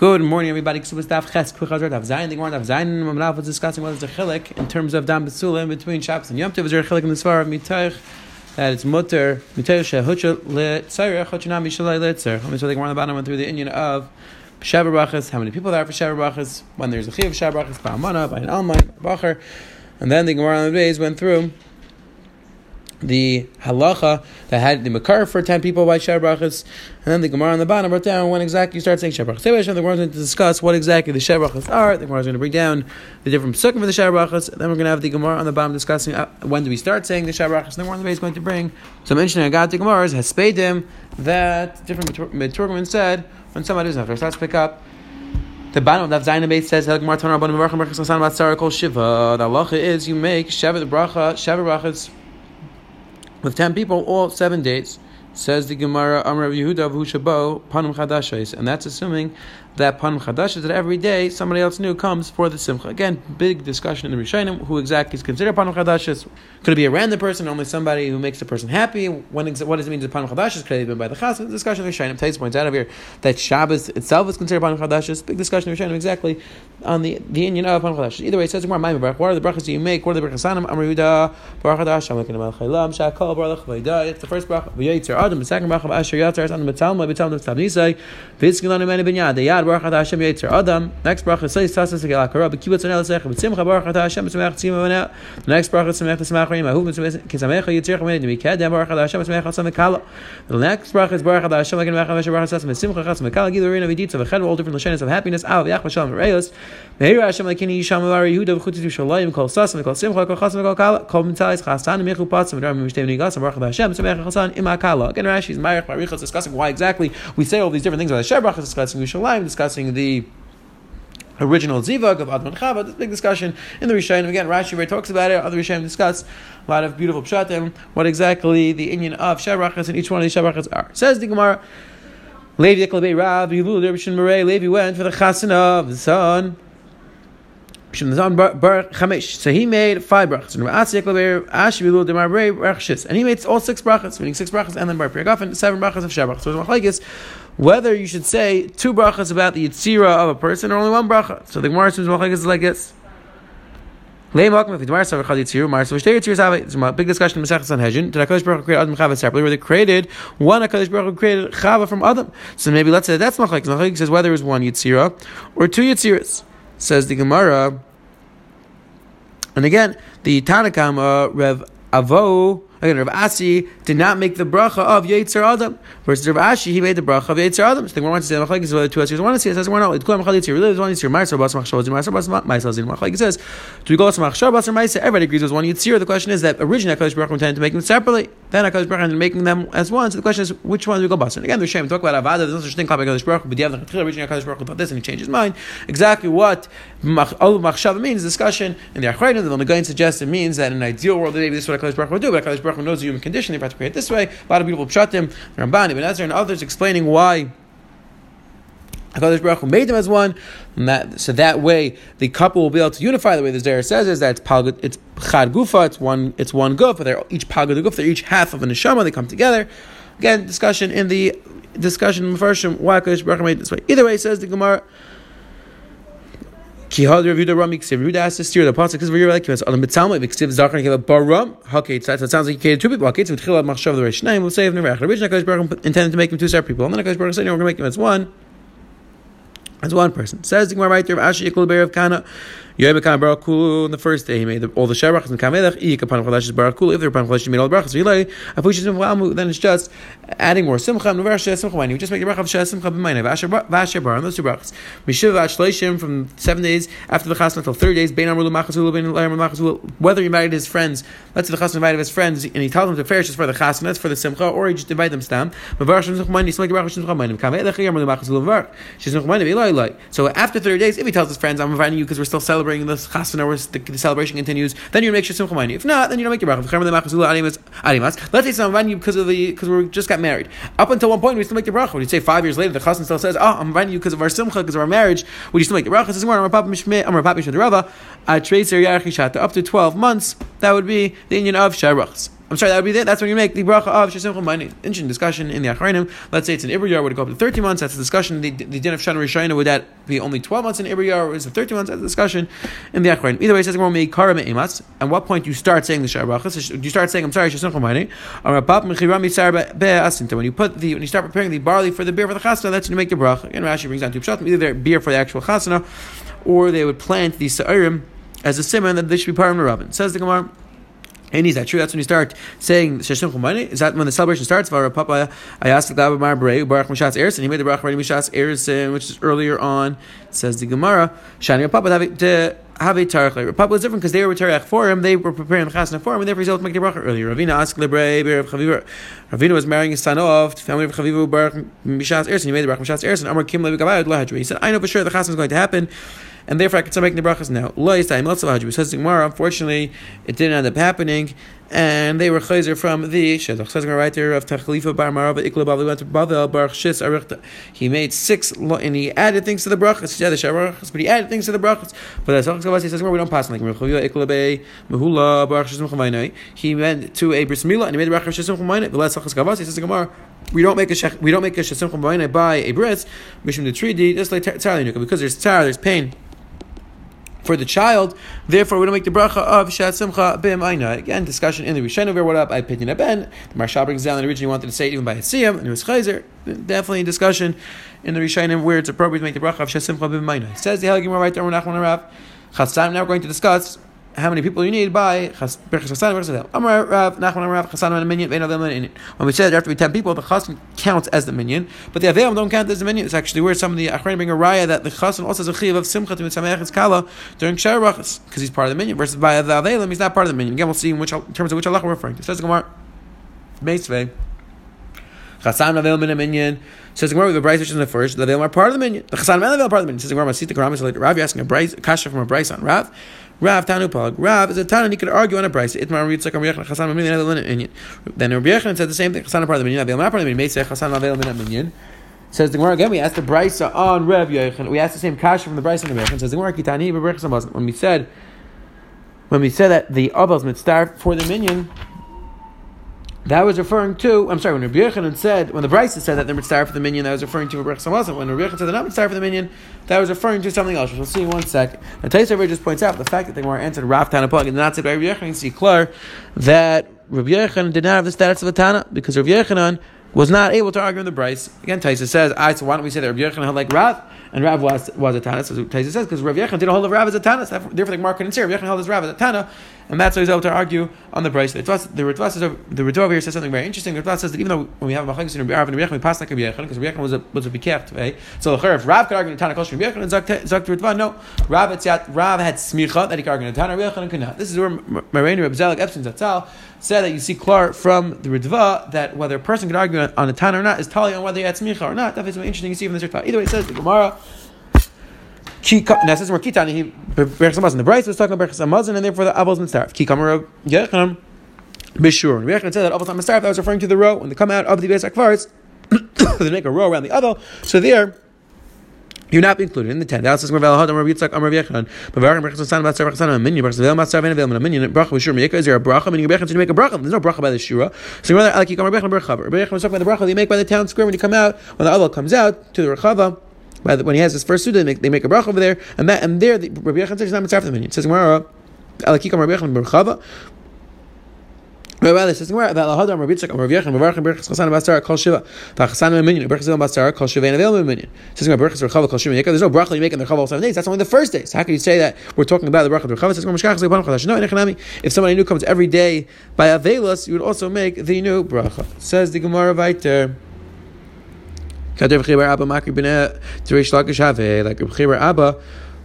Good morning, everybody. Ksubas Ches Kuchazar Daf Zayin. The Gemara Daf Zayin. Mamlav was discussing what is the chilik in terms of dam besulim between Shabbos and Yom Tov. Is there a chilik in the Svar of Mitoich that it's mutter Mitoich shehutcha le tzayir chutchanam mishalei letzer. So the Gemara on the bottom went through the Indian of Shabbat Brachas. How many people there are for Shabbat Brachas? When there's a chiv of Shabbat Brachas, by ba'amana, by an almay, bacher, and then the Gemara on the base went through the halacha that had the makar for ten people by shebrachas, and then the Gemara on the bottom brought down when exactly you start saying shebrachas. The Gemara is going to discuss what exactly the shebrachas are. The Gemara is going to bring down the different psukim for the shebrachas. Then we're going to have the Gemara on the bottom discussing uh, when do we start saying the shebrachas. And the Gemara the base is going to bring some interesting agat the Gemara has him that different Meturgaman said when somebody doesn't have starts to pick up. The bottom of Zayin base says, "The halacha is you make Shabbat bracha, Shabbat brachas with ten people, all seven dates. Says the Gemara, Amr Yehuda Vushabo Panum Chadashis, and that's assuming that Panum Chadash is that every day somebody else new comes for the Simcha. Again, big discussion in the Rishonim who exactly is considered Panum Chadashis. Could it be a random person, only somebody who makes the person happy? When what does it mean to Panum Chadashis? Could it be by the Chas? Discussion in the Rishonim. Tais points out of here that Shabbos itself is considered Panum Chadashis. Big discussion in the Rishonim exactly on the, the Indian of Panum Chadashis. Either way, it says more What are the brachas you make? What are the brachas Sanim? Amr Yehuda Baruch Hadash Amakin Amal Chaylam Shakal Baruch Vayda. It's the first bracha. Vayitzer Adam. The second bracha Asher Yatzar on the Metalma Betalma Tabnisai. Vizkilan Mene Binyad. The Baruch Hadash Hashem Yetzer Adam. Next bracha says Tasas Segel Akara. Bekibutz Anel Sech. B'Simcha Baruch Hadash Hashem Tzemech Tzima Vana. The next bracha Tzemech Tzemach Rayim. Ahu Kisamecha Yitzir Chamin Mikad. Baruch Hadash Hashem Tzemech Tzemach Kala. The next bracha is Baruch Hadash Hashem Lekin Mecham Mesher Baruch Hashem Simcha Tzemach Kala. Gilu Rina Viditza. V'Ched all different lashonis of happiness. Av Yach Vashalom Reyos. Meir Hashem Lekin Yisham Avar Yehuda V'Chutzit Yushalayim Kol Sasam Kol Simcha Kol Chasam Kol Kala. Kol Mitzayis Chasan Mechu Patzim V'Darim Mishtei V'Nigas. Baruch Hadash Hashem Tzemech Chasan Ima Kala. Again, Rashi's Mayach Barichas discussing why exactly we say all these different things about the Shebrach, discussing Yushalayim, discussing the original zivug of Adman Chava. This big discussion in the Rishayim. Again, Rashi very talks about it. Other Rishayim discuss a lot of beautiful pshatim. What exactly the Indian of Shebrachas and each one of these Shebrachas are. Says the Gemara. Levi Levi went for the chasana of the son. So he made five brachas. And he made all six brachas, meaning six brachas, and then bar and seven brachas of shabbach. So it's whether you should say two brachas about the yitzira of a person or only one bracha. So the Gemara says is like this. Big discussion in Masechah Sanhedrin. Did Hakadosh Baruch Hu create Adam Chava separately, where they created one Hakadosh Baruch Hu created Chava from Adam? So maybe let's say that's Machlekes. Machlekes says whether it was one Yitzira or two Yitziras. Says the Gemara. And again, the Tanakama uh, Rev Avo Again, Rav Asi did not make the bracha of Yetzer Adam. Versus Rav Ashi, he made the bracha of Yetzer Adam. So the one wants to say, Machlek is whether two Asirs want to say, it says, we're not, it's Kulam Chal Yetzer, really, one Yetzer, Ma'asar, Bas Machshol, Ma'asar, Bas Ma'asar, Zin, Machlek says, do we go to Machshol, Bas everybody agrees it was one Yetzer. The question is that originally HaKadosh Baruch intended to make them separately. Then HaKadosh Baruch ended making them as one. So the question is, which one do we go Bas? And again, there's shame. Talk about Avada, there's no such thing called HaKadosh Baruch but the originally HaKadosh Baruch thought this and he changed his mind. Exactly what all Machshav means, discussion in the Achrayim, the Nagain suggests it means that in an ideal world, maybe this is what HaKadosh Baruch would do, but knows the human condition they have to create this way. A lot of people beautiful pshatim, Ramban, Ibn Ezra, and others explaining why. Hakadosh Baruch Hu made them as one, that, so that way the couple will be able to unify. The way the Zera says is that it's it's chad gufa, it's one, it's one guf, they're each palgud guf, they're each half of a neshama. They come together. Again, discussion in the discussion in Mepharshim why Hakadosh Baruch Hu made it this way. Either way, says the Gemara. Ki had Rav Yehuda Rami Ksiv. Yehuda has to steer the pasuk because we're like him. On the mitzalma Ksiv Zachar Keva Baram. Okay, so it sounds like he created two people. Okay, so Tchilat Machshav the Rishnaim. We'll say if Nerech. Originally, Hakadosh Baruch intended to make them two separate people, and then Hakadosh Baruch said, "No, we're going to make them as one." As one person says the Gemara right there, Ashi Yikul of Kana. Yom Kan Barakulu on the first day he made the, all the Shabrachas and Kamelech. Ikapan Chadash Barakulu. If they're Chadash, he made all the brachas. Relay. Afushis Mvamu. Then it's just adding more Simcha. Sheh Simcha. When you just make the brach of Sheh Simcha b'Mayne. Vasher Bar. And those two brachas. Mishiv Ashleishim from seven days after the Chasna until thirty days. Bein Amrulu Machazulu. Bein Layim Machazulu. Whether he married his friends, let's say the Chasna invited his friends, and he tells them to farish just for the Chasna, that's for the Simcha, or he just invite them stam. Mavar Shem Simcha. He make the brach Simcha b'Mayne. Kamelech Amrulu Machazulu. Var. Sheh Simcha b'Mayne. So after thirty days, if he tells his friends, I'm inviting you because we're still celebrating this Chasna the, the, celebration continues, then you make sure simcha If not, then you don't make your bracha. Let's say someone you because of the because we just got married. Up until one point, we still make the bracha. When you say five years later, the chassan still says, "Oh, I'm inviting you because of our simcha, because of our marriage." Would you still make the bracha? Is more. I'm papa mishmeh. Rava. Up to twelve months, that would be the union of sharachs. I'm sorry, that would be that. That's when you make the bracha of Shesimcha Ma'ani. Interesting discussion in the Achrayim. Let's say it's an Ibriyar, would it go up to 30 months? That's a discussion. The, the din of Shana Rishayna, would that be only 12 months in Ibriyar, or is it 30 months? That's a discussion in the Achrayim. Either way, it says, Kara Me'imas. At what point do you start saying the Shara bracha? Do you start saying, I'm sorry, Shesimcha Ma'ani? When you put the, when you start preparing the barley for the beer for the chasna, that's when you make the bracha. Again, Rashi brings down two pshatim, either they're beer for the actual chasna, or they would plant the sa'irim as a simon that they should be part of the Rabin. Says the Gemara, and is that true? That's when you start saying Sheshim Chumayni. Is that when the celebration starts? Papa, I asked the Mar Brei Baruch Mishatz Ersin. He made the Baruch Ready Mishatz Ersin, which is earlier on. Says the Gemara, Shani Papa to have a tarach. Papa was different because they were tarach for him. They were preparing the chasna for him, and therefore he's able to make the bracha earlier. Ravina asked Lebrei Ber Chaviva. Ravina was marrying his son off to family of Chaviva Baruch Mishatz Ersin. He made the Baruch Mishatz Ersin. Amar Kim Levi Gavayot Lahadri. He said, I know for sure the chasna is going to happen and therefore I can start making the brachas now. Lo yistai meltzav Says the Gemara, unfortunately, it didn't end up happening, and they were chayzer from the shidduch. Says the writer of Tachlifa Bar Marava Ikla Bavi went to Bavel Baruch Shis Arichta. He made six, and he added things to the brachas. Yeah, the sharachas, but he added things to the brachas. But the Sachas he says we don't pass like Ikla Be Mehula Baruch Shis He went to a bris milah and he made the brachas Shis Mechavayna. But let's Sachas Gavasi says Gemara we don't make a shech, we don't make a shesim by a bris mishum the tree just like because there's tzar there's pain for the child. Therefore, we don't make the bracha of Shat Simcha Bim Aina. Again, discussion in the Rishon over what up. I opinion Ben. The Marsha brings down that originally wanted to say it even by Siyam, and it was Chayzer. Definitely a discussion in the Rishonim where it's appropriate to make the bracha of Shat Simcha Bim Aina. Says the Haligim right there, wrap. Chassam, now we're going to discuss how many people you need by. When we said there have to be ten people, the chasan counts as the minyan, but the avelim don't count as the minyan. It's actually where some of the achranim bring a raya that the chasan also has a chiv of simcha to mitzameach kala during sharachas because he's part of the minyan. Versus by the avelim, he's not part of the minyan. Again, we'll see in which in terms of which Allah we're referring to. Says the Gemara, Meisvei. Chasan avelim in a minyan. Says the Gemara, the Braisa which is the first, the Avelim are part of the minyan. The Chasan Avelim are part of the minyan. Says Gemara, Masita Karam is Rav, you're asking a Braisa, kasha from a Braisa on Rav. Rav Tanu Pag. Rav is a Tana, and he could argue on a price. Itmar Ritzak Am Yechon Chasan Mamini Another Minyan. Then Rabbi Yechon said the same thing. Chasan part of the Minyan. Part of the Minyan. Say Chasan Avel Minyan. Says the Gemara again. We asked the Brisa on Rav Yechon. We asked the same kasha from the Brisa on Rav Yechon. Says the Gemara Kitani When we said when we said that the Avos mitzvah for the Minyan that was referring to, I'm sorry, when Rabbi Yechanan said, when the Braisa said that they're mitzvah for the minyan, that was referring to Rabbi Yechanan. When Rabbi Yechanan said they're not mitzvah for the minyan, that was referring to something else. We'll see in one sec. Now, Taisa just points out the fact that they were answered Rav Tana Pug and not said by Rabbi Yechanan, see clear that Rabbi Yechanan did not have the status of a Tana because Rabbi Yechanan was not able to argue in the Braisa. Again, Taisa says, I so why don't we say that Rabbi Yechanan held like Rav? And Rav was, was a Tana. So Taisa says because Rav Yechon didn't hold of Rav as a Tana. So therefore, like Mark couldn't say Rav Yechon held his Rav as a Tana, and that's why he's able to argue on the price. The Ritva says the Ritva over here says something very interesting. The says that even though when we have a Machlekes in Rav and Rav Yechon, we pass like Rav Yechon because Rav Yechon was a was a bikeft, right? So if Rav could argue in Tana, Kosher Rav Yechon, and Zak Ritva, no, Rav Rav had smicha that he could argue in Tana, Rav Yechon could not. This is where Marani Reb Zelek Epstein Zatzal said that you see Klar from the Ritva that whether a person can argue on a Tana or not is telling on whether he had smicha or not. That is very interesting you see from this Ritva. Either way, it says the Gemara. Now, since we're Kitani, he Hamazon. The Braisa was talking about Berchas Hamazon, and therefore the Avos Mitzaref. Kikamar Yecham Bishur. Yecham said that Avos Mitzaref, that was referring to the row, when they come out of the Beis Akvaris, they make a row around the other. So there, you're not included in the ten. That says Rav Elahad, Rav Yitzchak, Rav Yechon. Bavarach Berachas San Matzar Berachas San Minyan Berachas Vel Matzar Ven Vel Minyan Bracha B'Shur Miyeka. Is there a bracha? Meaning Berachas to make a bracha. There's no bracha by the shura. So rather, you come Rav Yechon Bracha. Yechon was talking about the bracha they make by the town square when you come out when the other comes out to the Rechava when he has his first suda, they make, they make a bracha over there, and that and there, the, Rabbi Yechon says not the minyan. It says Gemara, Alakikam Rabbi Yechon Berchava. Rabbi says Gemara that Lahadam Rabbi Yitzchak Rabbi Yechon Berachim Berachas Chasan Basar Kol Shiva Vachasan Minyan Berachas Basar Kol Shiva and Avail. Says Gemara Berachas Berchava Kol Shiva. There's no bracha you make in the Chava all seven days. That's only the first days. How can you say that we're talking about the bracha of Berchava? Says Gemara Mishkach Zepanam Chadash. No, Nechanami. If somebody new comes every day by Avelos, you would also make the new bracha. Says the Gemara Vayter. Like Rabbi Abba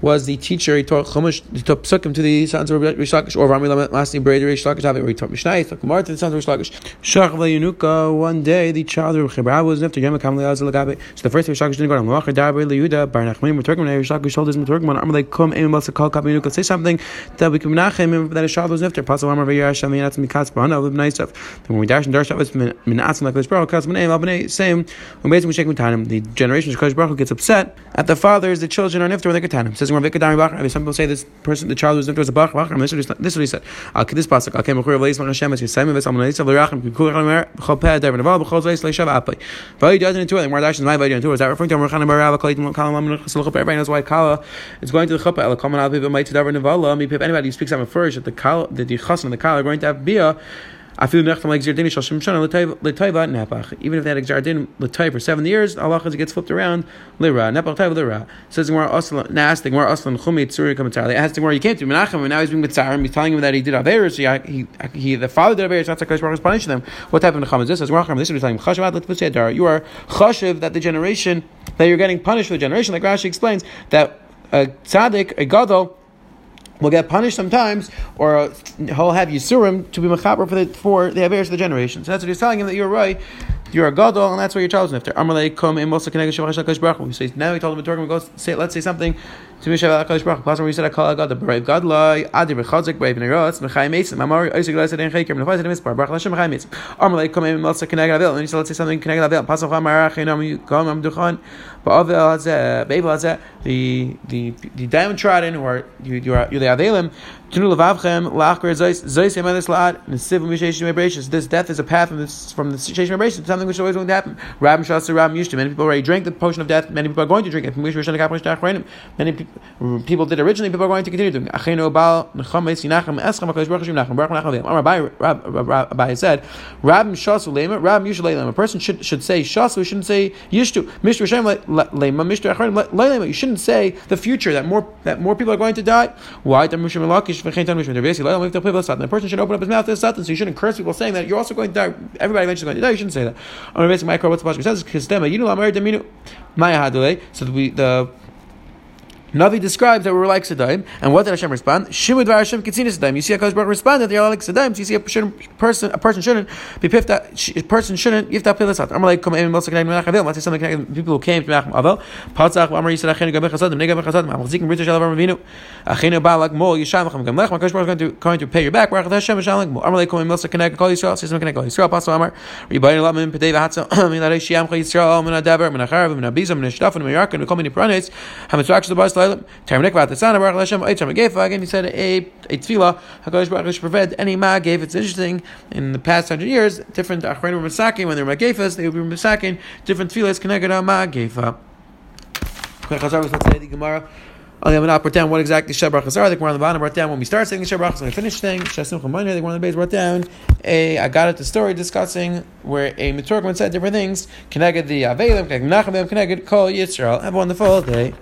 was the teacher. He taught Chumash, he taught Psukim to the sons of Rish Lakish, or Rami Masni Breder Rish Lakish, where he taught Mishnah, he taught Gemara to the sons of Rish Lakish. Shach Yunuka, one day the child of Abba was after Yom Kam Leaz. So the first Rish Lakish didn't go to Mawach Dabre Leuda, Bar Nachmanim, Turkman, Rish Lakish told his Turkman, I'm like, come in, Masa Kal Kap Yunuka, say something that we can Menachem, that a child was after. Pasal Amar Vayar Hashem, Yanatz Mikatz Bahana, of nice stuff. Then when we dash and dash, that was Minatzim like this, Baruch, Katz Manay, Albany, same, when basically we shake Mutanim, the generation of Kosh Baruch gets upset at the fathers, the children are nifter when get Tanim. Says, Some people say this person, the child who's was a bach. This is what he said. This pasuk. Al kem b'chur v'leis man Hashem es yisayim v'es amonai tzav l'rachim k'kul chamer b'chol peh der v'naval b'chol zayis leishav apai. V'ayi doesn't it. The Gemara dashes my vaydi into it. Is that referring to Amar Chanan Barav Kalit Kalam Laman Chesel Chuppah? Everybody knows why Kala is going to the Chuppah. El Kaman Al Piv Might Tadavar Nevala. Anybody who speaks out first that the Kala, that the Chassan and the Kala are going to have bia. Even if they had Zerdin l'tayv for seven years, Allah gets flipped around lira nepach tayv lira. Says Gemara aslan nas the Gemara aslan chumi tzuri komentar. They asked Gemara, you can't do Menachem, and now he's being mitzarim. He's telling him that he did averis. He, he, he the father did averis. That's like Baruch is punishing them. What type of necham is this? Says Gemara, this is telling him chashav let You are chashiv that the generation that you're getting punished for the generation. Like Rashi explains that a tzaddik a gadol will get punished sometimes, or uh, he'll have Yisurim to be mechaber for the for the Averis of the generation. So that's what he's telling him that you're right, you're a gadol, and that's what your child's nifter. Amalei kom im mosa keneged shavach shakash baruch. We say now he told him to go say let's say something to Mishav Hakadosh the brave God loy adi brave mispar keneged avel. And said let's say something keneged avel. Pasach amar achinam kom am duchan. Ba'avel hazeh bevel hazeh the the the downtrodden or you you are you the avelim Tunu levavchem lachker zeis zeis yemelis laad nesiv misheshim mebrachis. This death is a path from this from the sheshim mebrachis. Something which is always going to happen. Rab shasa rab yushtim. Many people already drank the potion of death. Many people are going to drink it. Many people did originally. People are going to continue doing. Amar Abai said Rab shasu lema Rab yushu A person should should say shasu. Shouldn't say yishtu. Mishtu Hashem lema Mishtu achronim lema. You shouldn't say the future that more that more people are going to die. Why? Oh, the person should open up his mouth to the Satan, so you shouldn't curse people saying that you're also going to die. Everybody eventually going to die. You shouldn't say that. What's the says? So we the Navi describes that we were like Sadaim, and what did Hashem respond? Shimud Hashem Kitzina Sadaim. You see, Hakadosh Baruch respond that they are like Sadaim. So you see, a person, a person shouldn't be piffed. A person shouldn't yift up pilasat. I'm like, come in, Moshe Kneim Menach Avil. Let's say something connected. People who came to Menach Avil. Patzach Amar Yisrael Achenu Gabei Chasadim. Negabei Chasadim. I'm ziking Ritter Shalav Ravinu. Achenu Balak Mol Yisham Cham Gamlech. Hakadosh Baruch going to going to pay you back. Baruch Hashem Shalom Mol. Amar like, come in, Moshe Kneim Kol Yisrael. Say something connected. Yisrael. Paso Amar. Ribayin Lamin Pedei Vahatza. Min Shiam Chol Yisrael. Min Adaber. Min Acharav. Min Abizam. Min Shtafan. Min Yarkan. Min Kol son Again, he said a a tefillah. Hakadosh Baruch Hashem prevent any ma. It's interesting in the past hundred years, different achronim were masakin when they were magefas, they would be masakin different tefillahs connected on ma gefa. Let's say the Gemara. I'm going to put down what exactly Shebrachas are. The Gemara on the bottom brought down when we start saying Shebrachas and we finish saying Shasim Chamayne. The Gemara on the base brought down a I got it the story discussing where a Mitzorgman said different things. Connected the Avelim, connected Menachem, connected Kol Yitzral. Have a wonderful day.